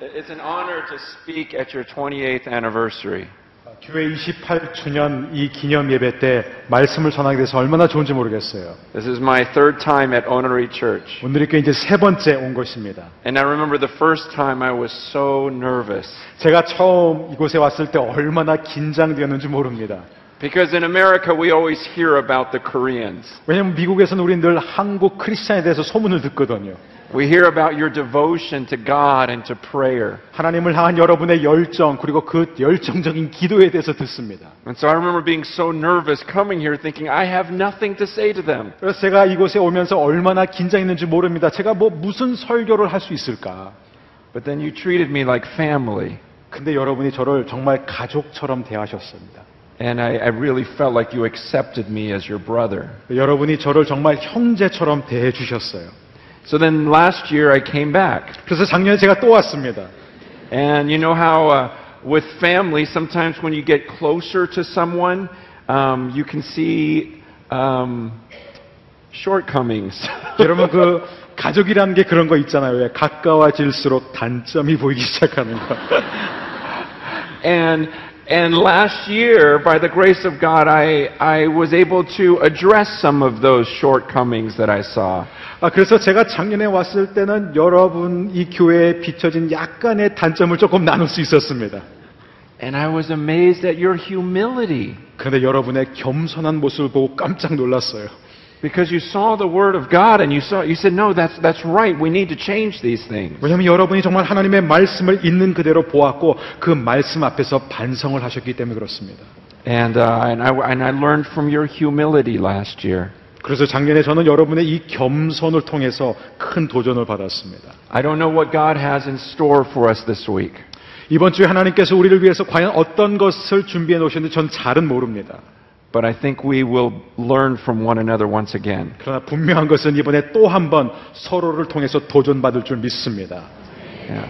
It's an honor to speak at your 28th anniversary. 교회 28주년 이 기념 예배 때 말씀을 전하게 돼서 얼마나 좋은지 모르겠어요. This is my third time at Onery Church. 오늘이 꽤 이제 세 번째 온 것입니다. And I remember the first time I was so nervous. 제가 처음 이곳에 왔을 때 얼마나 긴장되었는지 모릅니다. Because in America, we always hear about the Koreans. 왜냐하면 미국에서는 우리 늘 한국 크리스찬에 대해서 소문을 듣거든요. We hear about your devotion to God and to prayer. 하나님을 향한 여러분의 열정 그리고 그 열정적인 기도에 대해서 듣습니다. And so I remember being so nervous coming here thinking, I have nothing to say to them. 그래서 제가 이곳에 오면서 얼마나 긴장했는지 모릅니다. 제가 뭐 무슨 설교를 할 수 있을까? But then you treated me like family. 근데 여러분이 저를 정말 가족처럼 대하셨습니다. And I, I really felt like you accepted me as your brother. 여러분이 저를 정말 형제처럼 대해 주셨어요. So then last year I came back. 그래서 작년에 제가 또 왔습니다. And you know how uh, with family, sometimes when you get closer to someone, um, you can see um, shortcomings. 여러분 그 가족이라는 게 그런 거 있잖아요. 왜 가까워질수록 단점이 보이기 시작하는 거. and and last year, by the grace of God, I, I was able to address some of those shortcomings that I saw. 아, 그래서 제가 작년에 왔을 때는 여러분 이 교회에 비춰진 약간의 단점을 조금 나눌 수 있었습니다. And I was amazed at your humility 그런데 여러분의 겸손한 모습을 보고 깜짝 놀랐어요. Because you saw the Word of God and you saw you said, no, that's that's right. We need to change these things. 왜냐하면 여러분이 정말 하나님의 말씀을 있는 그대로 보았고 그 말씀 앞에서 반성을 하셨기 때문에 그렇습니다. And uh, and I and I learned from your humility last year. 그래서 작년에 저는 여러분의 이 겸손을 통해서 큰 도전을 받았습니다. I don't know what God has in store for us this week. 이번 주에 하나님께서 우리를 위해서 과연 어떤 것을 준비해 놓으셨는지 전 잘은 모릅니다. But I think we will learn from one another once again. 그러나 분명한 것은 이번에 또 한 번 서로를 통해서 도전받을 줄 믿습니다. Yeah.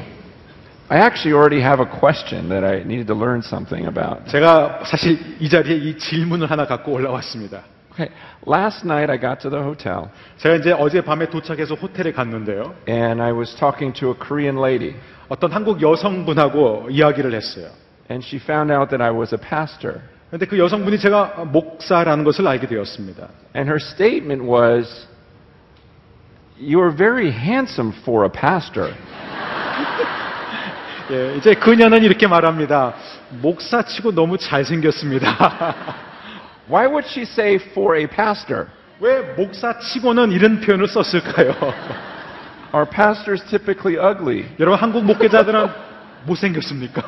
I actually already have a question that I needed to learn something about. 제가 사실 이 자리에 이 질문을 하나 갖고 올라왔습니다. Okay. Last night I got to the hotel 제가 이제 어젯밤에 도착해서 호텔에 갔는데요. and I was talking to a Korean lady 어떤 한국 여성분하고 이야기를 했어요. and she found out that I was a pastor. 그런데 그 여성분이 제가 목사라는 것을 알게 되었습니다. And her statement was, You are very handsome for a pastor. 예, 이제 그녀는 이렇게 말합니다. 목사치고 너무 잘생겼습니다. Why would she say for a pastor? 왜 목사치고는 이런 표현을 썼을까요? Are pastors typically ugly? 여러분 한국 목회자들은 못생겼습니까?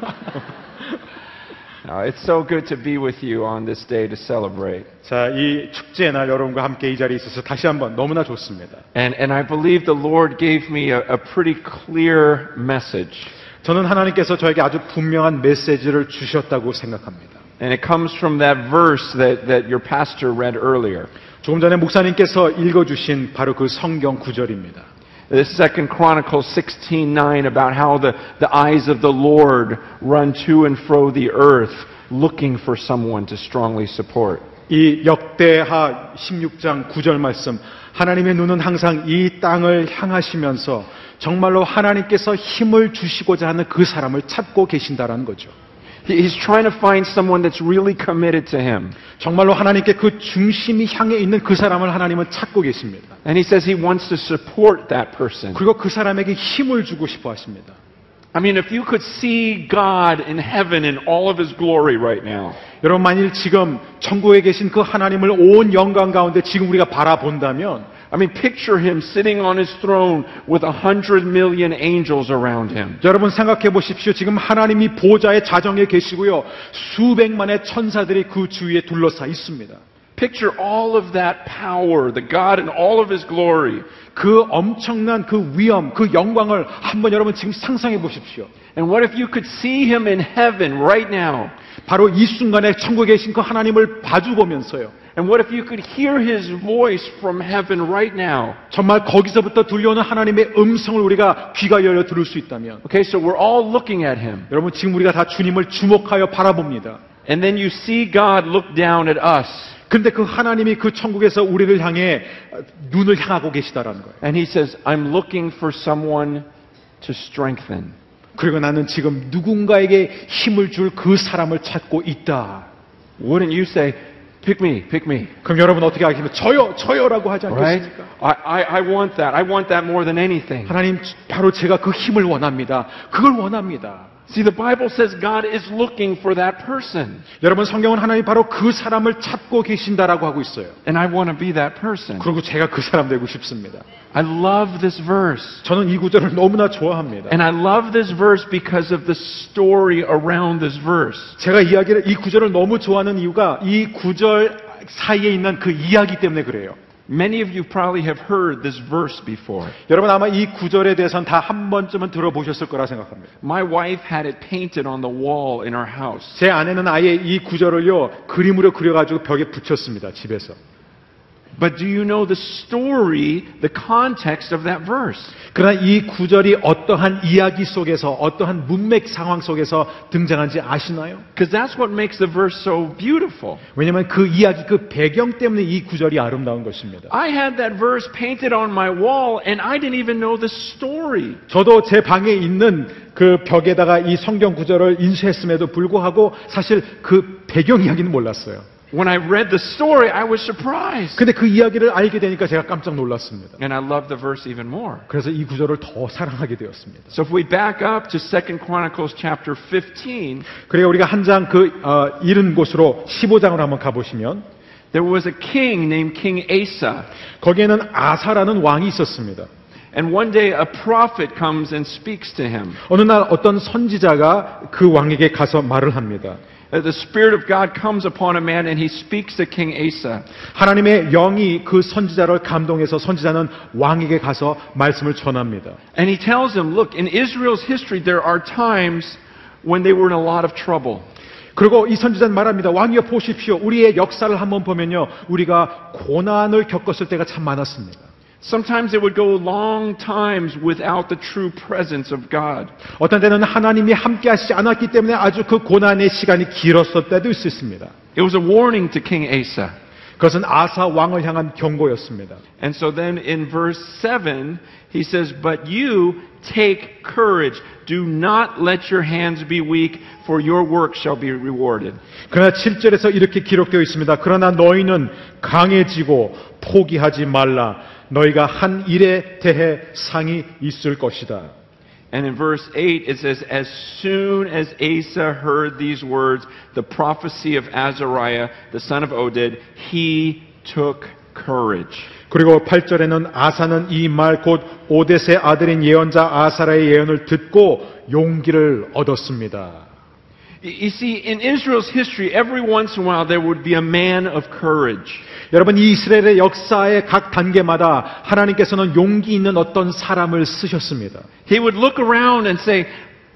No, it's so good to be with you on this day to celebrate. 자, 이 축제의 날 여러분과 함께 이 자리에 있어서 다시 한번 너무나 좋습니다. And, and I believe the Lord gave me a, a pretty clear message. 저는 하나님께서 저에게 아주 분명한 메시지를 주셨다고 생각합니다. And it comes from that verse that, that your pastor read earlier. 조금 전에 목사님께서 읽어주신 바로 그 성경 구절입니다. This Second Chronicles 16:9 about how the, the eyes of the Lord run to and fro the earth, looking for someone to strongly support. 이 역대하 16장 9절 말씀 하나님의 눈은 항상 이 땅을 향하시면서 정말로 하나님께서 힘을 주시고자 하는 그 사람을 찾고 계신다라는 거죠. He- He's trying to find someone that's really committed to Him. 정말로 하나님께 그 중심이 향해 있는 그 사람을 하나님은 찾고 계십니다. And He says He wants to support that person. 그리고 그 사람에게 힘을 주고 싶어 하십니다. I mean, if you could see God in heaven in all of His glory right now, 여러분 만일 지금 천국에 계신 그 하나님을 온 영광 가운데 지금 우리가 바라본다면 I mean, picture Him sitting on His throne with a hundred million angels around Him. 여러분 생각해 보십시오. 지금 하나님이 보좌의 자정에 계시고요. 수백만의 천사들이 그 주위에 둘러싸 있습니다. Picture all of that power, the God in all of His glory. 그 엄청난 그 위엄, 그 영광을 한번 여러분 지금 상상해 보십시오. And what if you could see him in heaven right now? 바로 이 순간에 천국에 계신 그 하나님을 마주 보면서요. And what if you could hear his voice from heaven right now? 정말 거기서부터 들려오는 하나님의 음성을 우리가 귀가 열려 들을 수 있다면 Okay, so we're all looking at him. 여러분 지금 우리가 다 주님을 주목하여 바라봅니다. And then you see God look down at us. 근데 그 하나님이 그 천국에서 우리를 향해 눈을 향하고 계시다라는 거예요. And he says, I'm looking for someone to strengthen. 그리고 나는 지금 누군가에게 힘을 줄 그 사람을 찾고 있다. Wouldn't you say, pick me, pick me? 그럼 여러분 어떻게 하겠습니까? 저요, 저요라고 하지 Right? 않겠습니까? I, I, I want that. I want that more than anything. 하나님, 바로 제가 그 힘을 원합니다. 그걸 원합니다. See, the Bible says God is looking for that person. 여러분 성경은 하나님 바로 그 사람을 찾고 계신다라고 하고 있어요. And I want to be that person. 그리고 제가 그 사람 되고 싶습니다. I love this verse. 저는 이 구절을 너무나 좋아합니다. And I love this verse because of the story around this verse. 제가 이야기를 이 구절을 너무 좋아하는 이유가 이 구절 사이에 있는 그 이야기 때문에 그래요. Many of you probably have heard this verse before. 여러분 아마 이 구절에 대해서는 다한 번쯤은 들어보셨을 거라 생각합니다. My wife had it painted on the wall in our house. 제 아내는 아예 이 구절을요 그림으로 그려가지고 벽에 붙였습니다 집에서. But do you know the story, the context of that verse? 그러나 이 구절이 어떠한 이야기 속에서 어떠한 문맥 상황 속에서 등장한지 아시나요? Because that's what makes the verse so beautiful. 왜냐하면 그 이야기 그 배경 때문에 이 구절이 아름다운 것입니다. I had that verse painted on my wall and I didn't even know the story. 저도 제 방에 있는 그 벽에다가 이 성경 구절을 인쇄했음에도 불구하고 사실 그 배경 이야기는 몰랐어요. When I read the story, I was surprised. 근데 그 이야기를 알게 되니까 제가 깜짝 놀랐습니다. And I loved the verse even more. 그래서 이 구절을 더 사랑하게 되었습니다. So if we back up to 2nd Chronicles chapter 15, 그리고 우리가 한 장그 어, 잃은 곳으로 15장으로 한번 가보시면 there was a king named King Asa. 거기에는 아사라는 왕이 있었습니다. And one day a prophet comes and speaks to him. 어느 날 어떤 선지자가 그 왕에게 가서 말을 합니다. Uh, The Spirit of God comes upon a man and he speaks to King Asa. 하나님의 영이 그 선지자를 감동해서 선지자는 왕에게 가서 말씀을 전합니다. And he tells him, look, in Israel's history, there are times when they were in a lot of trouble. 그리고 이 선지자는 말합니다. 왕이여 보십시오. 우리의 역사를 한번 보면요. 우리가 고난을 겪었을 때가 참 많았습니다. Sometimes it would go long times without the true presence of God. 어떤 때는 하나님이 함께 하시지 않았기 때문에 아주 그 고난의 시간이 길었을 때도 있었습니다. It was a warning to King Asa. 그것은 아사 왕을 향한 경고였습니다. And so then in verse 7, he says, But you take courage. Do not let your hands be weak, for your work shall be rewarded. 그러나 7절에서 이렇게 기록되어 있습니다. 그러나 너희는 강해지고 포기하지 말라. 너희가 한 일에 대해 상이 있을 것이다. And in verse 8, it says, As soon as Asa heard these words, the prophecy of Azariah, the son of Oded, he took courage. 그리고 8절에는 아사는 이 말 곧 오데스의 아들인 예언자 아사라의 예언을 듣고 용기를 얻었습니다. You you see, in Israel's history, every once in a while there would be a man of courage. 여러분 이 이스라엘의 역사의 각 단계마다 하나님께서는 용기 있는 어떤 사람을 쓰셨습니다. He would look around and say,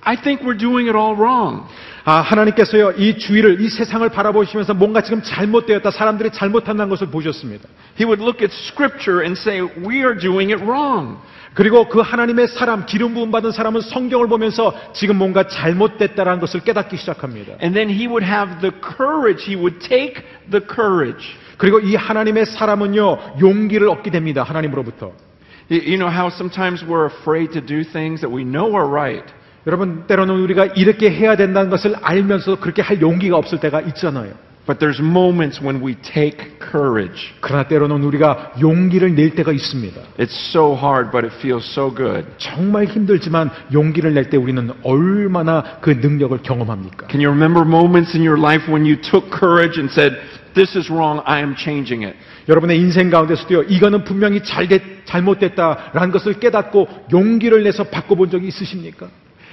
I think we're doing it all wrong. 아, 하나님께서요, 이 주위를, 이 세상을 바라보시면서 뭔가 지금 잘못되었다, 사람들이 잘못한다는 것을 보셨습니다. He would look at scripture and say, we are doing it wrong. 그리고 그 하나님의 사람, 기름 부음 받은 사람은 성경을 보면서 지금 뭔가 잘못됐다라는 것을 깨닫기 시작합니다. And then he would have the courage, he would take the courage. 그리고 이 하나님의 사람은요, 용기를 얻게 됩니다. 하나님으로부터. You know how sometimes we're afraid to do things that we know are right. 여러분, 때로는 우리가 이렇게 해야 된다는 것을 알면서 그렇게 할 용기가 없을 때가 있잖아요. But there's moments when we take courage. 그러나 때로는 우리가 용기를 낼 때가 있습니다. It's so hard, but it feels so good. 정말 힘들지만 용기를 낼 때 우리는 얼마나 그 능력을 경험합니까? Can you remember moments in your life when you took courage and said, This is wrong, I am changing it? 여러분의 인생 가운데서도요, 이거는 분명히 잘됐, 잘못됐다라는 것을 깨닫고 용기를 내서 바꿔본 적이 있으십니까?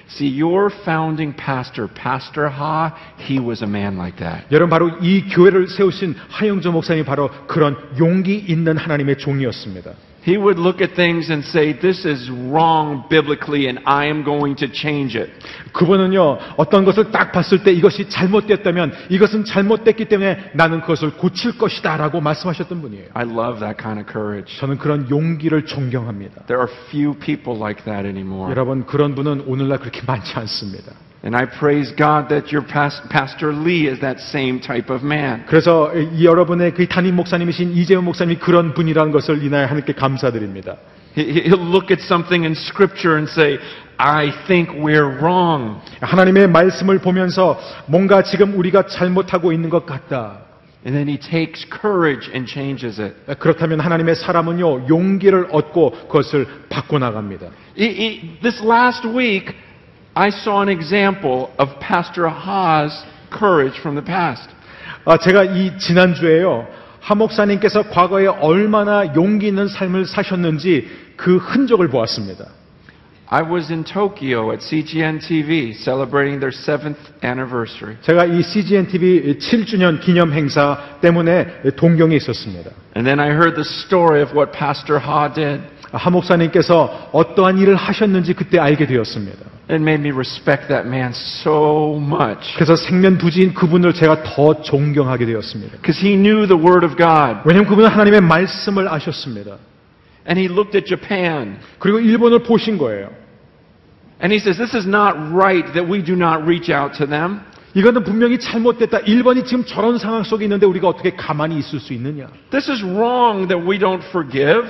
See, your founding pastor, Pastor Ha, he was a man like that. 여러분 바로 이 교회를 세우신 하영조 목사님이 바로 그런 용기 있는 하나님의 종이었습니다. He would look at things and say, This is wrong biblically, and I am going to change it. 그분은요, 어떤 것을 딱 봤을 때 이것이 잘못됐다면 이것은 잘못됐기 때문에 나는 그것을 고칠 것이다 라고 말씀하셨던 분이에요. I love that kind of courage. 저는 그런 용기를 존경합니다. There are few people like that anymore. 여러분, 그런 분은 오늘날 그렇게 많지 않습니다. And I praise God that your pas- Pastor Lee is that same type of man. 그래서 이 여러분의 그 담임 목사님이신 이재훈 목사님이 그런 분이라는 것을 인하여 하나님께 감사드립니다. He- He'll look at something in Scripture and say, I think we're wrong. 하나님의 말씀을 보면서 뭔가 지금 우리가 잘못하고 있는 것 같다. And then he takes courage and changes it. 그렇다면 하나님의 사람은요, 용기를 얻고 그것을 바꿔 나갑니다. I- I- This last week, I saw an example of Pastor Ha's courage from the past. 아, 제가 이 지난주에요, 하 목사님께서 과거에 얼마나 용기 있는 삶을 사셨는지 그 흔적을 보았습니다. I was in Tokyo at CGN TV celebrating their seventh anniversary. 제가 이 CGN TV 7주년 기념 행사 때문에 동경에 있었습니다. And then I heard the story of what Pastor Ha did. 하 목사님께서 어떠한 일을 하셨는지 그때 알게 되었습니다. It made me respect that man so much. 그래서 생면부지인 그분을 제가 더 존경하게 되었습니다. Because he knew the Word of God. 왜냐하면 그분은 하나님의 말씀을 아셨습니다. And he looked at Japan. 그리고 일본을 보신 거예요. And he says, This is not right that we do not reach out to them. 이거는 분명히 잘못됐다. 일본이 지금 저런 상황 속에 있는데 우리가 어떻게 가만히 있을 수 있느냐? This is wrong that we don't forgive.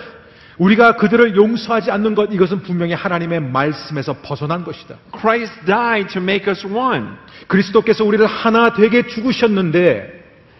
우리가 그들을 용서하지 않는 것 이것은 분명히 하나님의 말씀에서 벗어난 것이다. Christ died to make us one. 그리스도께서 우리를 하나 되게 죽으셨는데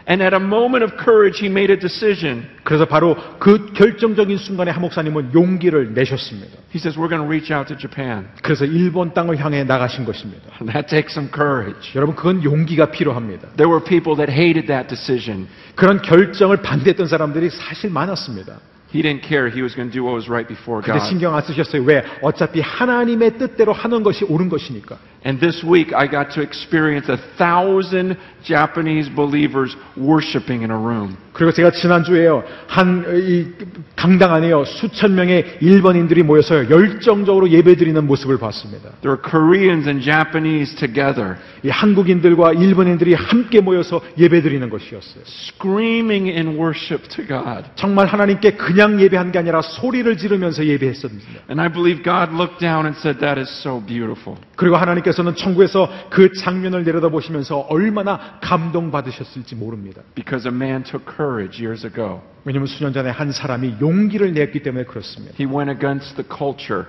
And at a moment of courage, he made a decision. 그래서 바로 그 결정적인 순간에 하 목사님은 용기를 내셨습니다. He says, We're going to reach out to Japan. 그래서 일본 땅을 향해 나가신 것입니다. That takes some courage. 여러분 그건 용기가 필요합니다. There were people that hated that decision. 그런 결정을 반대했던 사람들이 사실 많았습니다. He didn't care. He was going to do what was right before 근데 God. 신경 안 쓰셨어요. 왜? 어차피 하나님의 뜻대로 하는 것이 옳은 것이니까. And this week, I got to experience a thousand Japanese believers worshiping in a room. 그리고 제가 지난주에요. 한, 이, 강당 안에요. 수천 명의 일본인들이 모여서 열정적으로 예배 드리는 모습을 봤습니다. There were Koreans and Japanese together, 이 한국인들과 일본인들이 함께 모여서 예배 드리는 것이었어요. screaming in worship to God. 정말 하나님께 그냥 예배한 게 아니라 소리를 지르면서 예배했습니다. And I believe God looked down and said, That is so beautiful. 그리고 하나님께서 는 천국에서 그 장면을 내려다보시면서 얼마나 감동받으셨을지 모릅니다. Because a man took courage years ago. 왜냐하면 수년 전에 한 사람이 용기를 냈기 때문에 그렇습니다. He went against the culture.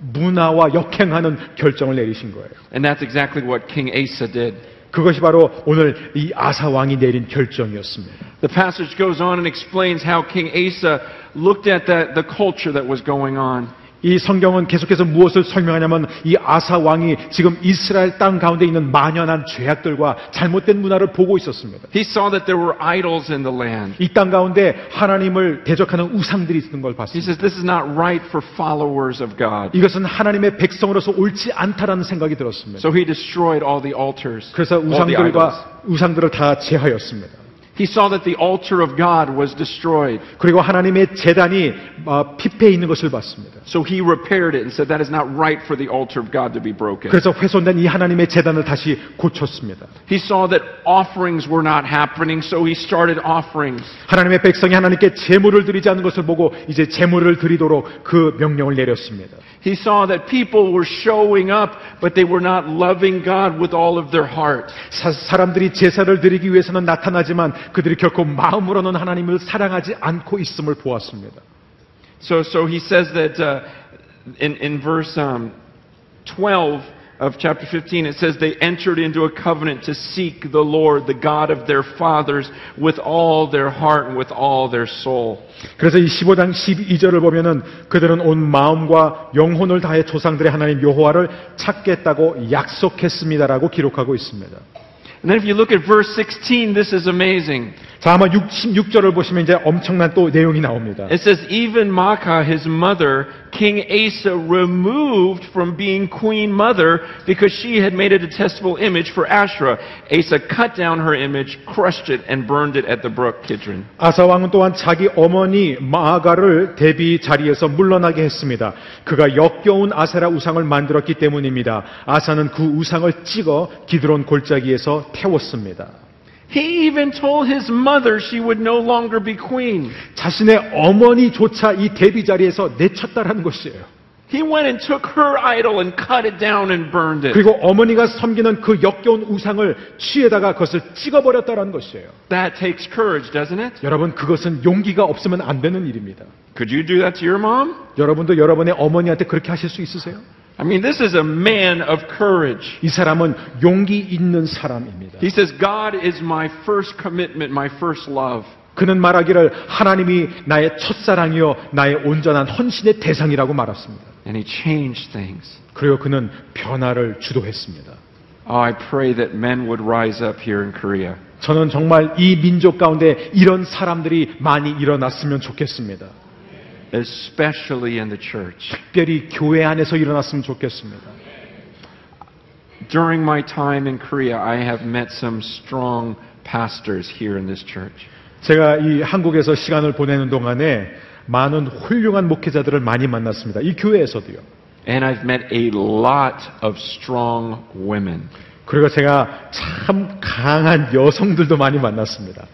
문화와 역행하는 결정을 내리신 거예요. And that's exactly what King Asa did. 그것이 바로 오늘 이 아사 왕이 내린 결정이었습니다. The passage goes on and explains how King Asa looked at the, the culture that was going on. 이 성경은 계속해서 무엇을 설명하냐면 이 아사 왕이 지금 이스라엘 땅 가운데 있는 만연한 죄악들과 잘못된 문화를 보고 있었습니다. He saw that there were idols in the land. 이 땅 가운데 하나님을 대적하는 우상들이 있는 걸 He 봤습니다. says this is not right for followers of God. 이것은 하나님의 백성으로서 옳지 않다라는 생각이 들었습니다. So he destroyed all the altars, 그래서. 우상들과 우상들을 다 제하였습니다. He saw that the altar of God was destroyed. 그리고 하나님의 재단이 어, 피폐해 있는 것을 봤습니다. So he repaired it and said that is not right for the altar of God to be broken. 그래서 훼손된 이 하나님의 재단을 다시 고쳤습니다. He saw that offerings were not happening, so he started offerings. 하나님의 백성이 하나님께 제물을 드리지 않는 것을 보고 이제 제물을 드리도록 그 명령을 내렸습니다. He saw that people were showing up, but they were not loving God with all of their heart. 사, 사람들이 제사를 드리기 위해서는 나타나지만 그들이 결코 마음으로는 하나님을 사랑하지 않고 있음을 보았습니다. So, so he says that uh, in, in verse um, 12 of chapter 15, it says they entered into a covenant to seek the Lord, the God of their fathers, with all their heart and with all their soul. 그래서 이 15장 12절을 보면은 그들은 온 마음과 영혼을 다해 조상들의 하나님 여호와를 찾겠다고 약속했습니다라고 기록하고 있습니다. And then if you look at verse 16, this is amazing. 자, 아마 66절을 보시면 이제 엄청난 또 내용이 나옵니다. It says, even Maacah, his mother, King Asa removed from being queen mother because she had made a detestable image for Asherah. Asa cut down her image, crushed it, and burned it at the brook Kidron. 아사 왕은 또한 자기 어머니 마아가를 대비 자리에서 물러나게 했습니다. 그가 역겨운 아세라 우상을 만들었기 때문입니다. 아사는 그 우상을 찍어 기드론 골짜기에서 태웠습니다. He even told his mother she would no longer be queen. 자신의 어머니조차 이 대비 자리에서 내쳤다라는 것이에요. He went and took her idol and cut it down and burned it. 그리고 어머니가 섬기는 그 역겨운 우상을 취에다가 그것을 찍어버렸다라는 것이에요. That takes courage, doesn't it? 여러분 그것은 용기가 없으면 안 되는 일입니다. Could you do that to your mom? 여러분도 여러분의 어머니한테 그렇게 하실 수 있으세요? I mean, this is a man of courage. 이 사람은 용기 있는 사람입니다. He says, God is my first commitment, my first love. 그는 말하기를 하나님이 나의 첫사랑이요 나의 온전한 헌신의 대상이라고 말했습니다. And he changed things. 그리고 그는 변화를 주도했습니다. Oh, I pray that men would rise up here in Korea. 저는 정말 이 민족 가운데 이런 사람들이 많이 일어났으면 좋겠습니다. especially in the church. 특별히 교회 안에서 일어났으면 좋겠습니다. During my time in Korea, I have met some strong pastors here in this church. 제가 이 한국에서 시간을 보내는 동안에 많은 훌륭한 목회자들을 많이 만났습니다. 이 교회에서도요. And I've met a lot of strong women. 그리고 제가 참 강한 여성들도 많이 만났습니다.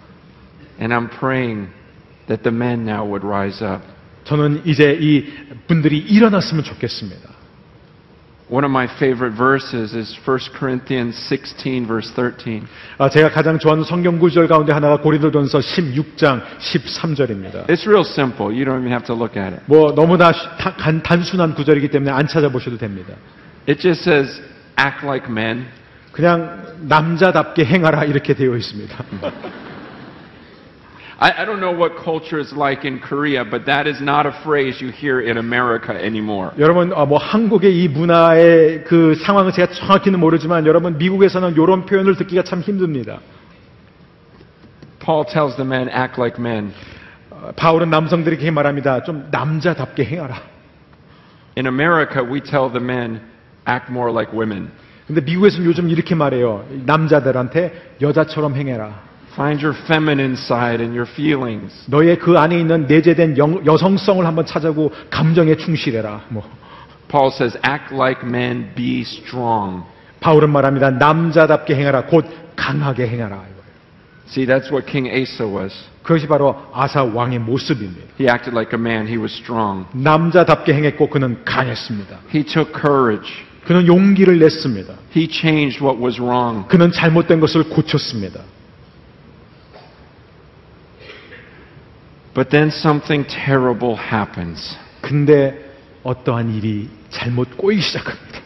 And I'm praying that the men now would rise up. 저는 이제 이 분들이 일어났으면 좋겠습니다. One of my favorite verses is 1 Corinthians 16, verse 13. 아, 제가 가장 좋아하는 성경 구절 가운데 하나가 고린도전서 16장 13절입니다. It's real simple. You don't even have to look at it. 뭐 너무나 간- 단순한 구절이기 때문에 안 찾아보셔도 됩니다. It just says, act like men, 그냥 남자답게 행하라 이렇게 되어 있습니다. I, I don't know what culture is like in Korea, but that is not a phrase you hear in America anymore. 여러분 어, 뭐 한국의 이 문화의 그 상황은 제가 정확히는 모르지만 여러분 미국에서는 이런 표현을 듣기가 참 힘듭니다. Paul tells the men, act like men. 어, 바울은 남성들에게 말합니다. 좀 남자답게 행하라. In America, we tell the men, act more like women. 근데 미국에서는 요즘 이렇게 말해요. 남자들한테 여자처럼 행해라. Find your feminine side and your feelings. 너의 그 안에 있는 내재된 영- 여성성을 한번 찾아고 감정에 충실해라. 뭐 Paul says, act like men, be strong. 바울은 말합니다. 남자답게 행하라. 곧 강하게 행하라. See, that's what King Asa was. 그것이 바로 아사 왕의 모습입니다. He acted like a man, he was strong. 남자답게 행했고 그는 강했습니다. He took courage. 그는 용기를 냈습니다. He changed what was wrong. 그는 잘못된 것을 고쳤습니다. But then something terrible happens. 근데 어떠한 일이 잘못 꼬이기 시작합니다.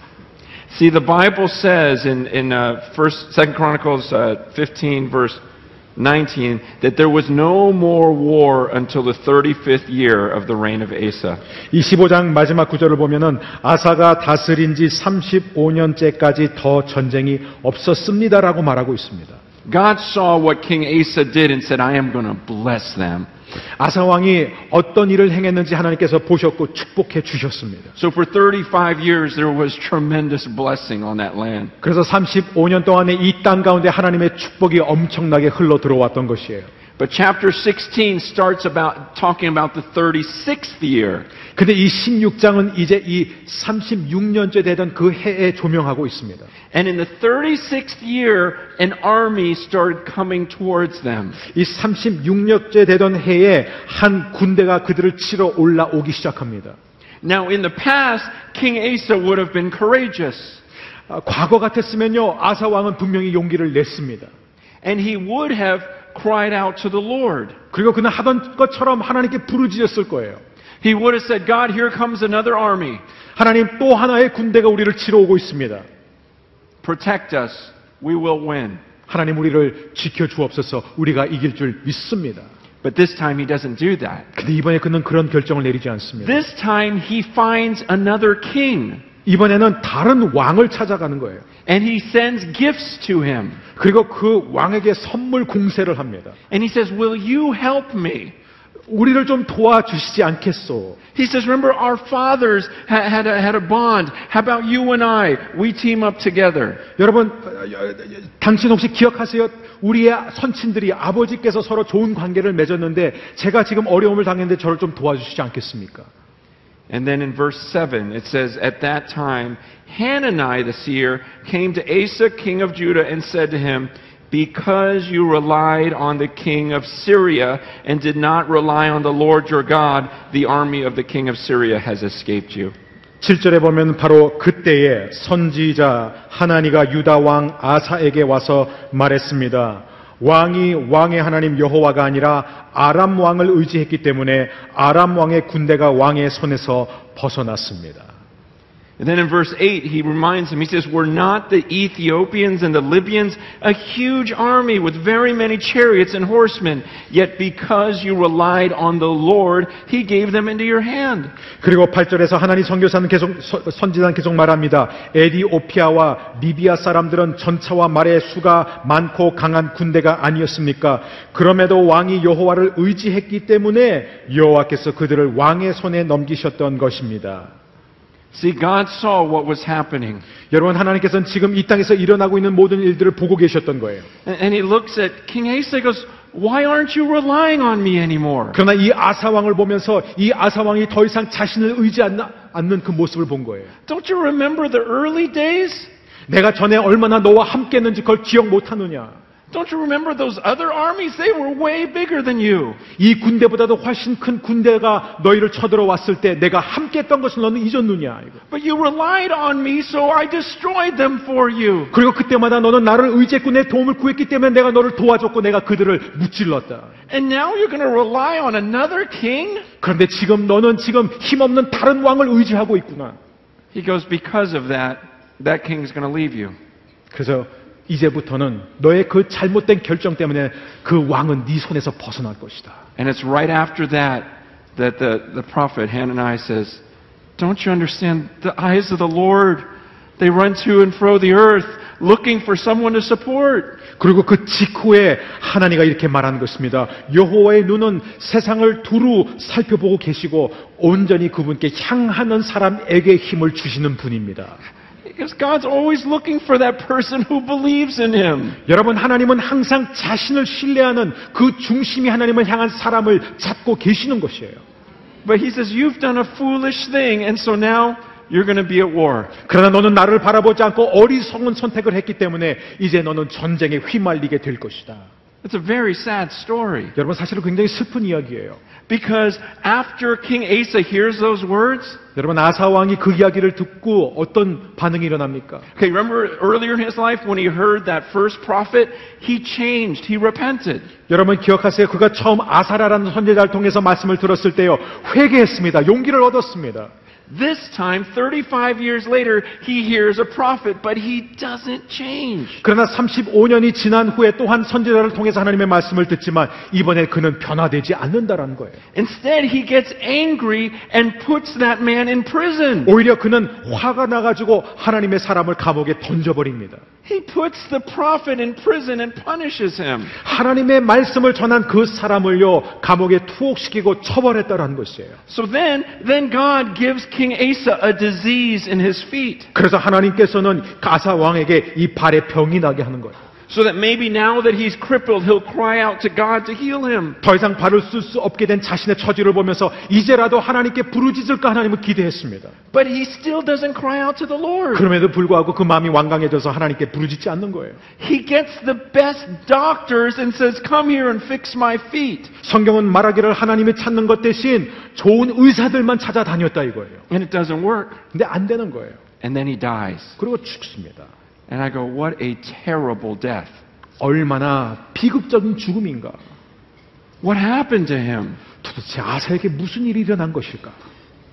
See, the Bible says in, in uh, First, Second Chronicles uh, 15, verse 19, that there was no more war until the 35th year of the reign of Asa. 이 15장 마지막 구절을 보면은 아사가 다스린 지 35년째까지 더 전쟁이 없었습니다라고 말하고 있습니다. God saw what King Asa did and said, I am going to bless them. 아사 왕이 어떤 일을 행했는지 하나님께서 보셨고 축복해 주셨습니다. So for 35 years, there was tremendous blessing on that land. 그래서 35년 동안에 이 땅 가운데 하나님의 축복이 엄청나게 흘러 들어왔던 것이에요. But chapter 16 starts about talking about the 36th year. 근데 이 16장은 이제 이 36년째 되던 그 해에 조명하고 있습니다. And in the 36th year, an army started coming towards them. 이 36년째 되던 해에 한 군대가 그들을 치러 올라오기 시작합니다. Now, in the past, King Asa would have been courageous. 아, 과거 같았으면요, 아사 왕은 분명히 용기를 냈습니다. And he would have cried out to the Lord. 그리고 그는 하던 것처럼 하나님께 부르짖었을 거예요. He would have said, God, here comes another army. 하나님 또 하나의 군대가 우리를 치러 오고 있습니다. Protect us. We will win. 하나님 우리를 지켜 주옵소서. 우리가 이길 줄 믿습니다. But this time he doesn't do that. 근데 이번에 그는 그런 결정을 내리지 않습니다. This time he finds another king. 이번에는 다른 왕을 찾아가는 거예요. And he sends gifts to him. 그리고 그 왕에게 선물 공세를 합니다. And he says, Will you help me? 우리를 좀 도와주시지 않겠소? He says, Remember, our fathers ha- had a, had a bond. How about you and I? We team up together. 여러분, 어, 어, 당신 혹시 기억하세요? 우리의 선친들이 아버지께서 서로 좋은 관계를 맺었는데 제가 지금 어려움을 당했는데 저를 좀 도와주시지 않겠습니까? And then in verse 7, it says, At that time, Hanani the seer came to Asa, king of Judah, and said to him, Because you relied on the king of Syria and did not rely on the Lord your God, the army of the king of Syria has escaped you. 7절에 보면 바로 그때에 선지자 하나니가 유다 왕 아사에게 와서 말했습니다. 왕이 왕의 하나님 여호와가 아니라 아람 왕을 의지했기 때문에 아람 왕의 군대가 왕의 손에서 벗어났습니다. And then in verse 8, he reminds him, he says, Were not the Ethiopians and the Libyans a huge army with very many chariots and horsemen? Yet because you relied on the Lord, he gave them into your hand. 그리고 8절에서 하나님 선교사는 계속 서- 선지자는 계속 말합니다. 에디오피아와 리비아 사람들은 전차와 말의 수가 많고 강한 군대가 아니었습니까? 그럼에도 왕이 여호와를 의지했기 때문에 여호와께서 그들을 왕의 손에 넘기셨던 것입니다. See, God saw what was happening. 여러분 하나님께서는 지금 이 땅에서 일어나고 있는 모든 일들을 보고 계셨던 거예요. And, he looks at King Asa and goes, Why aren't you relying on me anymore? 그러나 이 아사 왕을 보면서 이 아사 왕이 더 이상 자신을 의지하지 않는 그 모습을 본 거예요. Don't you remember the early days? 내가 전에 얼마나 너와 함께 했는지 그걸 기억 못 하느냐? Don't you remember those other armies? They were way bigger than you. 이 군대보다도 훨씬 큰 군대가 너희를 쳐들어왔을 때 내가 함께 했던 것을 너는 잊었느냐? 이거. But you relied on me, so I destroyed them for you. 그리고 그때마다 너는 나를 의지했고 내 도움을 구했기 때문에 내가 너를 도와줬고 내가 그들을 무찔렀다. And now you're going to rely on another king? 그런데 지금 너는 지금 힘없는 다른 왕을 의지하고 있구나. He goes, Because of that, that king is going to leave you. 그래서 이제부터는 너의 그 잘못된 결정 때문에 그 왕은 네 손에서 벗어날 것이다. And it's right after that that the, the prophet Hananiah says, Don't you understand? The eyes of the Lord, they run to and fro the earth, looking for someone to support. 그리고 그 직후에 하나님가 이렇게 말하는 것입니다. 여호와의 눈은 세상을 두루 살펴보고 계시고 온전히 그분께 향하는 사람에게 힘을 주시는 분입니다. Because God's always looking for that person who believes in Him. 여러분 하나님은 항상 자신을 신뢰하는 그 중심이 하나님을 향한 사람을 찾고 계시는 것이에요. But He says, You've done a foolish thing, and so now you're going to be at war. 그러나 너는 나를 바라보지 않고 어리석은 선택을 했기 때문에 이제 너는 전쟁에 휘말리게 될 것이다. It's a very sad story. 여러분 사실은 굉장히 슬픈 이야기예요. Because after King Asa hears those words, 여러분 아사 왕이 그 이야기를 듣고 어떤 반응이 일어납니까? Okay, remember earlier in his life when he heard that first prophet? He changed, he repented. 여러분 기억하세요? 그가 처음 아사라라는 선지자를 통해서 말씀을 들었을 때요 회개했습니다. 용기를 얻었습니다. This time, 35 years later, he hears a prophet, but he doesn't change. 그러나 35년이 지난 후에 또한 선지자를 통해서 하나님의 말씀을 듣지만 이번에 그는 변화되지 않는다라는 거예요. Instead, he gets angry and puts that man in prison. 오히려 그는 화가 나가지고 하나님의 사람을 감옥에 던져버립니다. He puts the prophet in prison and punishes him. 하나님의 말씀을 전한 그 사람을요 감옥에 투옥시키고 처벌했다라는 것이에요. So then, then God gives King Asa a disease in his feet. 그래서 하나님께서는 가사 왕에게 이 발에 병이 나게 하는 거예요. So that maybe now that he's crippled, he'll cry out to God to heal him. 더 이상 발을 쓸 수 없게 된 자신의 처지를 보면서 이제라도 하나님께 부르짖을까 하나님을 기대했습니다. But he still doesn't cry out to the Lord. 그럼에도 불구하고 그 마음이 완강해져서 하나님께 부르짖지 않는 거예요. He gets the best doctors and says, Come here and fix my feet. 성경은 말하기를 하나님이 찾는 것 대신 좋은 의사들만 찾아다녔다 이거예요. And it doesn't work. 근데 안 되는 거예요. And then he dies. 그리고 죽습니다. And I go, What a terrible death. 얼마나 비극적인 죽음인가. What happened to him? 도대체 아사에게 무슨 일이 일어난 것일까?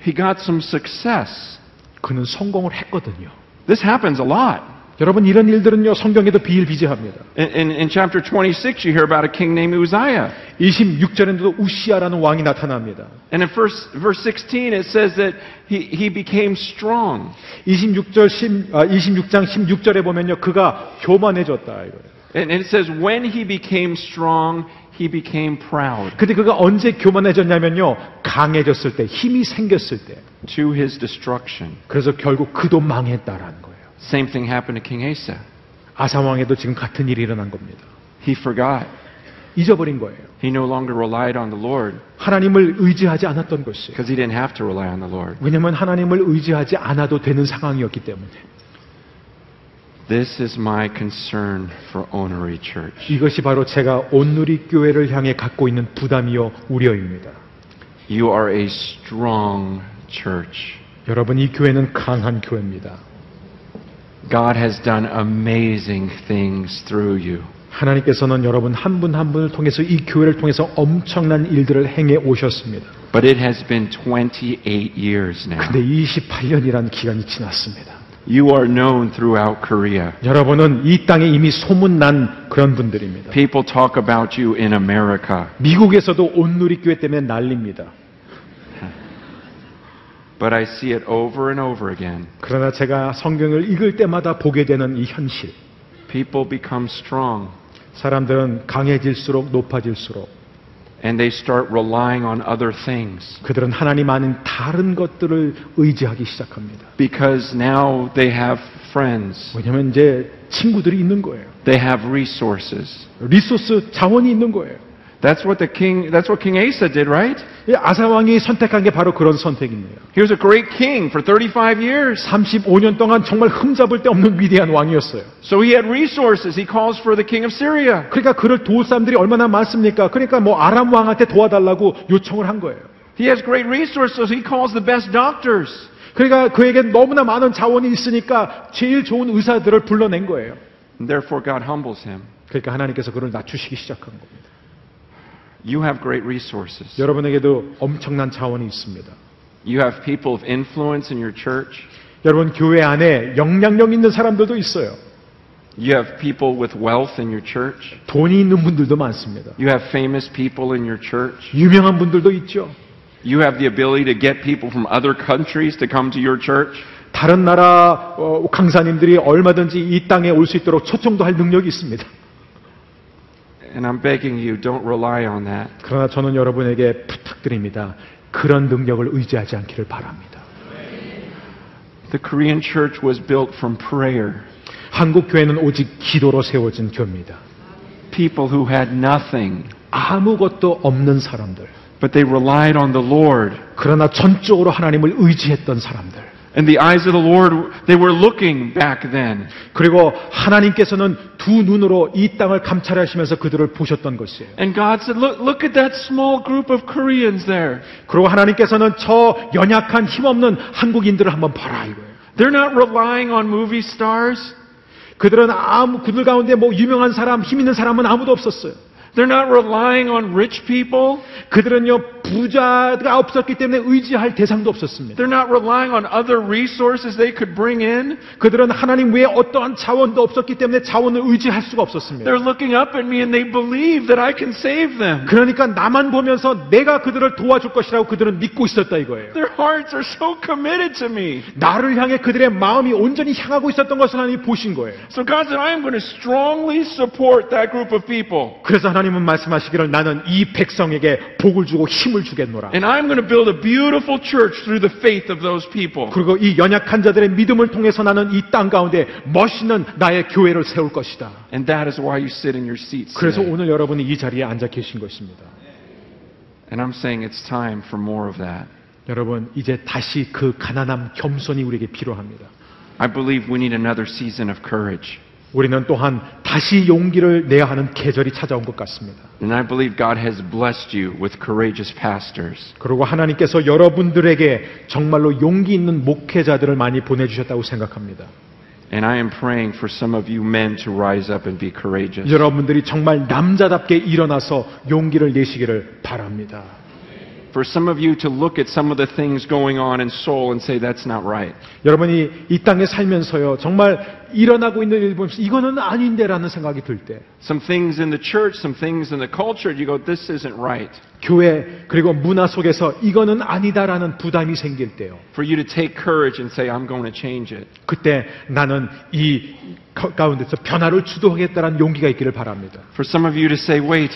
He got some success. 그는 성공을 했거든요. This happens a lot. 여러분 이런 일들은요 성경에도 비일비재합니다. In, in, in chapter 26, you hear about a king named Uzziah. 26절에도 우시아라는 왕이 나타납니다. And in verse, verse 16, it says that he, he became strong. 26절 10, 아, 26장 16절에 보면요 그가 교만해졌다 이거예요. And it says, when he became strong, he became proud 근데 그가 언제 교만해졌냐면요 강해졌을 때 힘이 생겼을 때 to his destruction. 그래서 결국 그도 망했다라는 거예요. Same thing happened to King Asa. 아사 왕에도 지금 같은 일이 일어난 겁니다. He forgot. 잊어버린 거예요. He no longer relied on the Lord 하나님을 의지하지 않았던 것이. because he didn't have to rely on the Lord. 왜냐하면 하나님을 의지하지 않아도 되는 상황이었기 때문에. This is my concern for Honorary Church. 이것이 바로 제가 온누리 교회를 향해 갖고 있는 부담이요 우려입니다. You are a strong church. 여러분 이 교회는 강한 교회입니다. God has done amazing things through you. 하나님께서는 여러분 한 분 한 분을 통해서 이 교회를 통해서 엄청난 일들을 행해 오셨습니다. But it has been 28 years now. 근데 28년이라는 기간이 지났습니다. You are known throughout Korea. 여러분은 이 땅에 이미 소문난 그런 분들입니다. People talk about you in America. 미국에서도 온누리 교회 때문에 난립니다. But I see it over and over again. 그러나 제가 성경을 읽을 때마다 보게 되는 이 현실. People become strong 사람들은 강해질수록 높아질수록 and they start relying on other things 그들은 하나님 아닌 다른 것들을 의지하기 시작합니다. because now they have friends, 왜냐하면 이제 친구들이 있는 거예요. they have resources. 리소스 자원이 있는 거예요. That's what the king that's what King Asa did, right? 이 아사 왕이 선택한 게 바로 그런 선택입니다. He was a great king for 35 years. 35년 동안 정말 흠잡을 데 없는 위대한 왕이었어요. So he had resources. He calls for the king of Syria. 그러니까 그를 도울 사람들이 얼마나 많습니까? 그러니까 뭐 아람 왕한테 도와달라고 요청을 한 거예요. He has great resources, so he calls the best doctors. 그러니까 그에게 너무나 많은 자원이 있으니까 제일 좋은 의사들을 불러낸 거예요. And therefore God humbles him. 그러니까 하나님께서 그를 낮추시기 시작한 겁니다. You have great resources. 여러분에게도 엄청난 자원이 있습니다. You have people of influence in your church. 여러분 교회 안에 영향력 있는 사람들도 있어요. You have people with wealth in your church. 돈이 있는 분들도 많습니다. You have famous people in your church. 유명한 분들도 있죠. You have the ability to get people from other countries to come to your church. 다른 나라 어, 강사님들이 얼마든지 이 땅에 올 수 있도록 초청도 할 능력이 있습니다. And I'm begging you, don't rely on that. 그러나 저는 여러분에게 부탁드립니다. 그런 능력을 의지하지 않기를 바랍니다. The Korean church was built from prayer. 한국 교회는 오직 기도로 세워진 교회입니다. People who had nothing, 아무것도 없는 사람들. but they relied on the Lord. 그러나 전적으로 하나님을 의지했던 사람들. In the eyes of the Lord, they were looking back then. 그리고 하나님께서는 두 눈으로 이 땅을 감찰하시면서 그들을 보셨던 것이에요. And God said, look, look at that small group of Koreans there. 그리고 하나님께서는 저 연약한 힘없는 한국인들을 한번 봐라 이거예요. They're not relying on movie stars. 그들은 아무 그들 가운데 뭐 유명한 사람, 힘 있는 사람은 아무도 없었어요. They're not relying on rich people. 그들은요 부자가 없었기 때문에 의지할 대상도 없었습니다. They're not relying on other resources they could bring in. 그들은 하나님 외에 어떠한 자원도 없었기 때문에 자원을 의지할 수가 없었습니다. They're looking up at me and they believe that I can save them. 그러니까 나만 보면서 내가 그들을 도와줄 것이라고 그들은 믿고 있었다 이거예요. Their hearts are so committed to me. 나를 향해 그들의 마음이 온전히 향하고 있었던 것을 하나님이 보신 거예요. So God said, I am going to strongly support that group of people. 그래서 하나님 은 말씀하시기를 나는 이 백성에게 복을 주고 힘을 주겠노라. And I'm going to build a beautiful church through the faith of those people. 그리고 이 연약한 자들의 믿음을 통해서 나는 이 땅 가운데 멋있는 나의 교회를 세울 것이다. And that is why you sit in your seats. 그래서. 오늘 여러분이 이 자리에 앉아 계신 것입니다. And I'm saying it's time for more of that. 여러분 이제 다시 그 가난함 겸손이 우리에게 필요합니다. I believe we need another season of courage. 우리는 또한 다시 용기를 내야 하는 계절이 찾아온 것 같습니다. And I believe God has blessed you with courageous pastors. 그리고 하나님께서 여러분들에게 정말로 용기 있는 목회자들을 많이 보내주셨다고 생각합니다. And I am praying for some of you men to rise up and be courageous. 여러분들이 정말 남자답게 일어나서 용기를 내시기를 바랍니다. For some of you to look at some of the things going on in Seoul and say that's not right. 여러분이 이 땅에 살면서요, 정말 일어나고 있는 일 보면서 이거는 아닌데라는 생각이 들 때, Some things in the church, some things in the culture, you go, this isn't right. 교회 그리고 문화 속에서 이거는 아니다라는 부담이 생길 때요. For you to take courage and say, I'm going to change it. 그때 나는 이 가- 가운데서 변화를 주도하겠다는 용기가 있기를 바랍니다. For some of you to say, wait,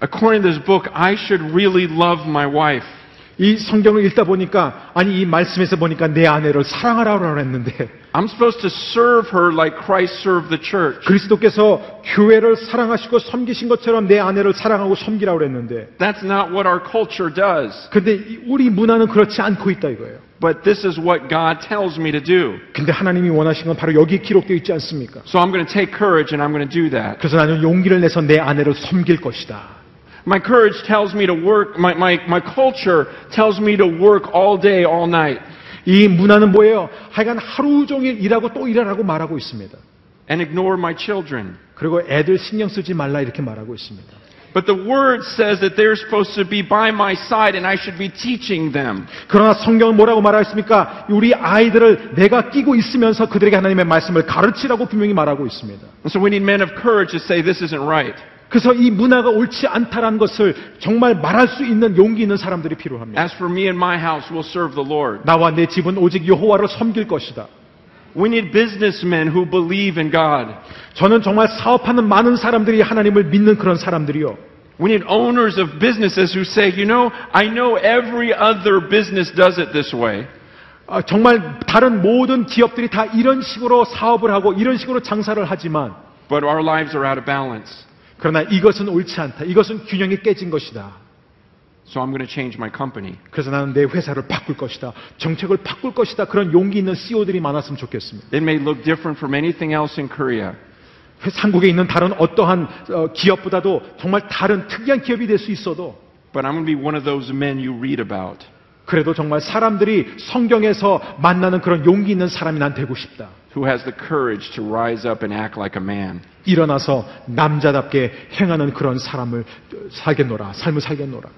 according to this book, I should really love my wife. 이 성경을 읽다 보니까 아니 이 말씀에서 보니까 내 아내를 사랑하라고 했는데 I'm supposed to serve her like Christ served the church. 그리스도께서 교회를 사랑하시고 섬기신 것처럼 내 아내를 사랑하고 섬기라고 했는데 That's not what our culture does. 근데 이- 우리 문화는 그렇지 않고 있다 이거예요. But this is what God tells me to do. 근데 하나님이 원하신 건 바로 여기 기록되어 있지 않습니까? So I'm going to take courage and I'm going to do that. 그래서 나는 용기를 내서 내 아내를 섬길 것이다. My courage tells me to work, my, my, my culture tells me to work all day, all night, 이 문화는 뭐예요? 하여간 하루 종일 일하고 또 일하라고 말하고 있습니다. and ignore my children. 그리고 애들 신경 쓰지 말라 이렇게 말하고 있습니다. But the word says that they're supposed to be by my side and I should be teaching them. 그러나 성경은 뭐라고 말하고 있습니까? 우리 아이들을 내가 끼고 있으면서 그들에게 하나님의 말씀을 가르치라고 분명히 말하고 있습니다. And so we need men of courage to say this isn't right. 그래서 이 문화가 옳지 않다라는 것을 정말 말할 수 있는 용기 있는 사람들이 필요합니다. As for me and my house, we'll serve the Lord. 나와 내 집은 오직 여호와를 섬길 것이다. We need businessmen who believe in God. 저는 정말 사업하는 많은 사람들이 하나님을 믿는 그런 사람들이요. We need owners of businesses who say, you know, I know every other business does it this way. 아, 정말 다른 모든 기업들이 다 이런 식으로 사업을 하고 이런 식으로 장사를 하지만 But our lives are out of balance. 그러나 이것은 옳지 않다. 이것은 균형이 깨진 것이다. So I'm going to change my company. 그래서 나는 내 회사를 바꿀 것이다. 정책을 바꿀 것이다. 그런 용기 있는 CEO들이 많았으면 좋겠습니다. It may look different from anything else in Korea. 한국에 있는 다른 어떠한 어, 기업보다도 정말 다른 특이한 기업이 될 수 있어도 But I'm going to be one of those men you read about. 그래도 정말 사람들이 성경에서 만나는 그런 용기 있는 사람이 난 되고 싶다. Who has the courage to rise up and act like a man. 일어나서 남자답게 행하는 그런 사람을 살겠노라. 삶을 살겠노라.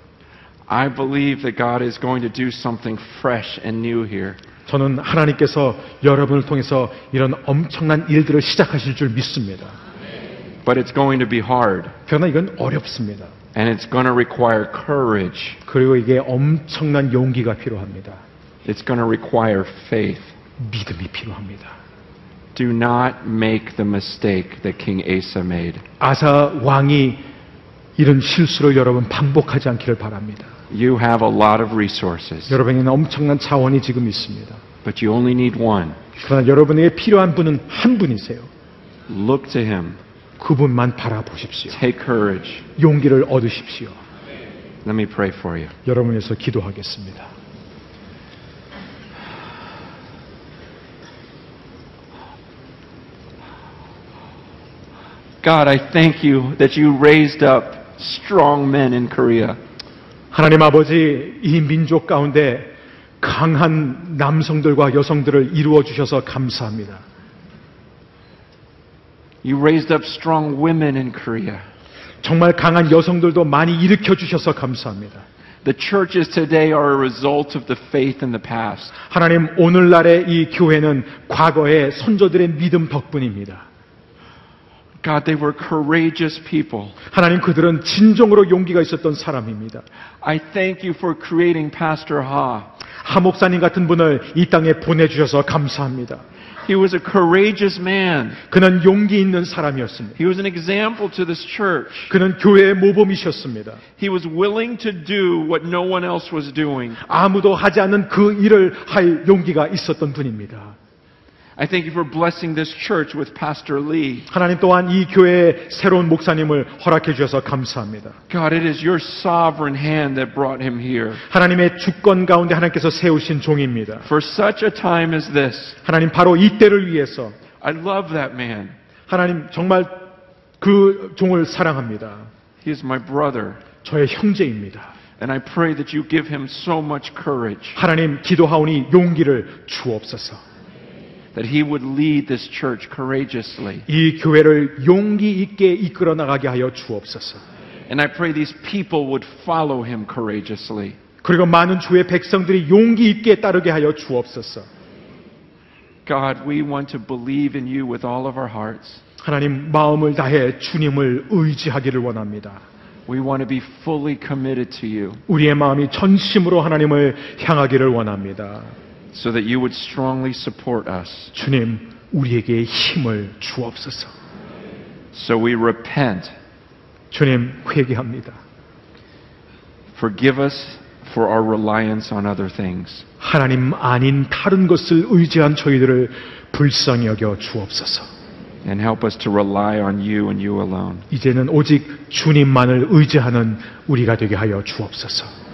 I believe that God is going to do something fresh and new here. 저는 하나님께서 여러분을 통해서 이런 엄청난 일들을 시작하실 줄 믿습니다. But it's going to be hard, 그러나 이건 어렵습니다. and it's going to require courage. 그리고 이게 엄청난 용기가 필요합니다. It's going to require faith. 믿음이 필요합니다. Do not make the mistake that King Asa made. 아사 왕이 이런 실수를 여러분 반복하지 않기를 바랍니다. You have a lot of resources, 여러분에게는 엄청난 자원이 지금 있습니다. but you only need one. 그러나 여러분에게 필요한 분은 한 분이세요. Look to him. 그분만 바라보십시오. Take courage. 용기를 얻으십시오. Let me pray for you. 여러분 위해서 기도하겠습니다. God, I thank you that you raised up strong men in Korea. 하나님 아버지, 이 민족 가운데 강한 남성들과 여성들을 이루어 주셔서 감사합니다. You raised up strong women in Korea. 정말 강한 여성들도 많이 일으켜 주셔서 감사합니다. The churches today are a result of the faith in the past. 하나님, 오늘날의 이 교회는 과거의 선조들의 믿음 덕분입니다. God, they were courageous people. 하나님, 그들은 진정으로 용기가 있었던 사람입니다. I thank you for creating Pastor Ha. 하 목사님 같은 분을 이 땅에 보내주셔서 감사합니다. He was a courageous man. 그는 용기 있는 사람이었습니다. He was an example to this church. 그는 교회의 모범이셨습니다. He was willing to do what no one else was doing. 아무도 하지 않는 그 일을 할 용기가 있었던 분입니다. I thank you for blessing this church with Pastor Lee. 하나님 또한 이 교회의 새로운 목사님을 허락해 주셔서 감사합니다. God, it is your sovereign hand that brought him here. 하나님의 주권 가운데 하나님께서 세우신 종입니다. For such a time as this, 하나님 바로 이 때를 위해서 I love that man. 하나님 정말 그 종을 사랑합니다. He is my brother. 저의 형제입니다. And I pray that you give him so much courage 하나님 기도하오니 용기를 주옵소서. That he would lead this church courageously. 이 교회를 용기 있게 이끌어 나가게 하여 주옵소서. And I pray these people would follow him courageously. 그리고 많은 주의 백성들이 용기 있게 따르게 하여 주옵소서. God, we want to believe in you with all of our hearts. 하나님 마음을 다해 주님을 의지하기를 원합니다. We want to be fully committed to you 우리의 마음이 전심으로 하나님을 향하기를 원합니다. So that you would strongly support us. 주님, 우리에게 힘을 주옵소서. So we repent. 주님, 회개합니다. Forgive us for our reliance on other things. 하나님 아닌 다른 것을 의지한 저희들을 불쌍히 여겨 주옵소서. And help us to rely on you and you alone. 이제는 오직 주님만을 의지하는 우리가 되게 하여 주옵소서.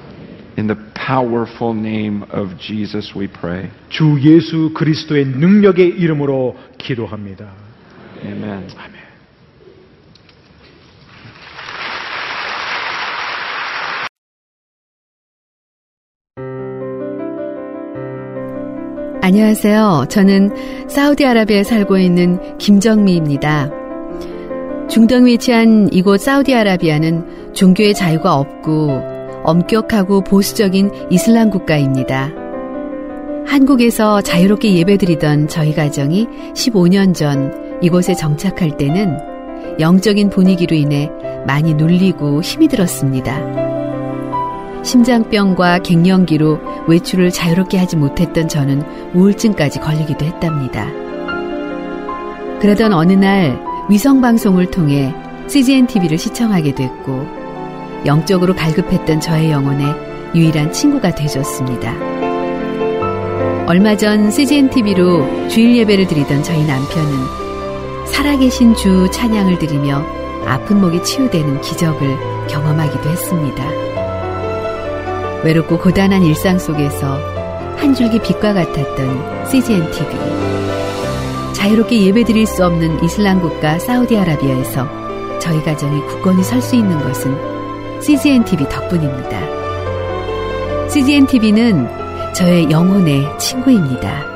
In the powerful name of Jesus we pray. 주 예수 그리스도의 능력의 이름으로 기도합니다. Amen. 아멘. 안녕하세요. 저는 사우디아라비아에 살고 있는 김정미입니다. 중동에 위치한 이곳 사우디아라비아는 종교의 자유가 없고 엄격하고 보수적인 이슬람 국가입니다. 한국에서 자유롭게 예배드리던 저희 가정이 15년 전 이곳에 정착할 때는 영적인 분위기로 인해 많이 눌리고 힘이 들었습니다. 심장병과 갱년기로 외출을 자유롭게 하지 못했던 저는 우울증까지 걸리기도 했답니다. 그러던 어느 날 위성방송을 통해 CGN TV를 시청하게 됐고 영적으로 갈급했던 저의 영혼에 유일한 친구가 되줬습니다. 얼마 전 CGN TV로 주일 예배를 드리던 저희 남편은 살아계신 주 찬양을 드리며 아픈 목이 치유되는 기적을 경험하기도 했습니다. 외롭고 고단한 일상 속에서 한 줄기 빛과 같았던 CGN TV. 자유롭게 예배드릴 수 없는 이슬람 국가 사우디아라비아에서 저희 가정이 굳건히 설 수 있는 것은 CGN TV 덕분입니다. CGN TV는 저의 영혼의 친구입니다.